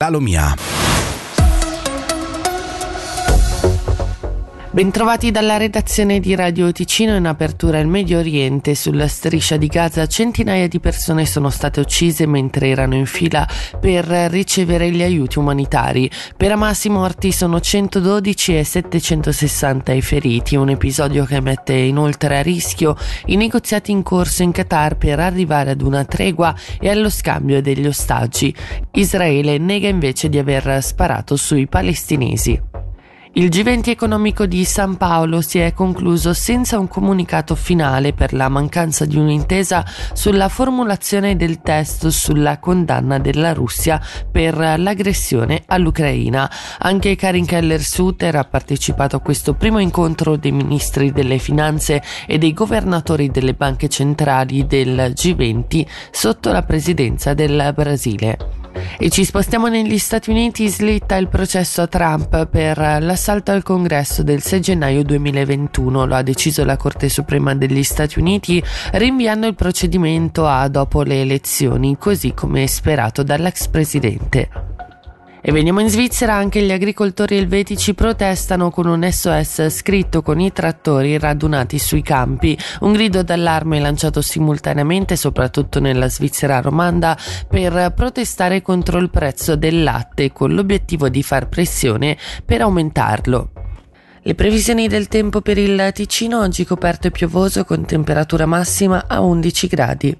La Bentrovati dalla redazione di Radio Ticino in apertura il Medio Oriente. Sulla striscia di Gaza centinaia di persone sono state uccise mentre erano in fila per ricevere gli aiuti umanitari. Per Hamas i morti sono 112 e 760 i feriti, un episodio che mette inoltre a rischio i negoziati in corso in Qatar per arrivare ad una tregua e allo scambio degli ostaggi. Israele nega invece di aver sparato sui palestinesi. Il G20 economico di San Paolo si è concluso senza un comunicato finale per la mancanza di un'intesa sulla formulazione del testo sulla condanna della Russia per l'aggressione all'Ucraina. Anche Karin Keller-Sutter ha partecipato a questo primo incontro dei ministri delle finanze e dei governatori delle banche centrali del G20 sotto la presidenza del Brasile. E ci spostiamo negli Stati Uniti, slitta il processo a Trump per l'assalto al congresso del 6 gennaio 2021, lo ha deciso la Corte Suprema degli Stati Uniti, rinviando il procedimento a dopo le elezioni, così come sperato dall'ex presidente. E veniamo in Svizzera, anche gli agricoltori elvetici protestano con un SOS scritto con i trattori radunati sui campi, un grido d'allarme lanciato simultaneamente soprattutto nella Svizzera romanda per protestare contro il prezzo del latte con l'obiettivo di far pressione per aumentarlo. Le previsioni del tempo per il Ticino oggi coperto e piovoso con temperatura massima a 11 gradi.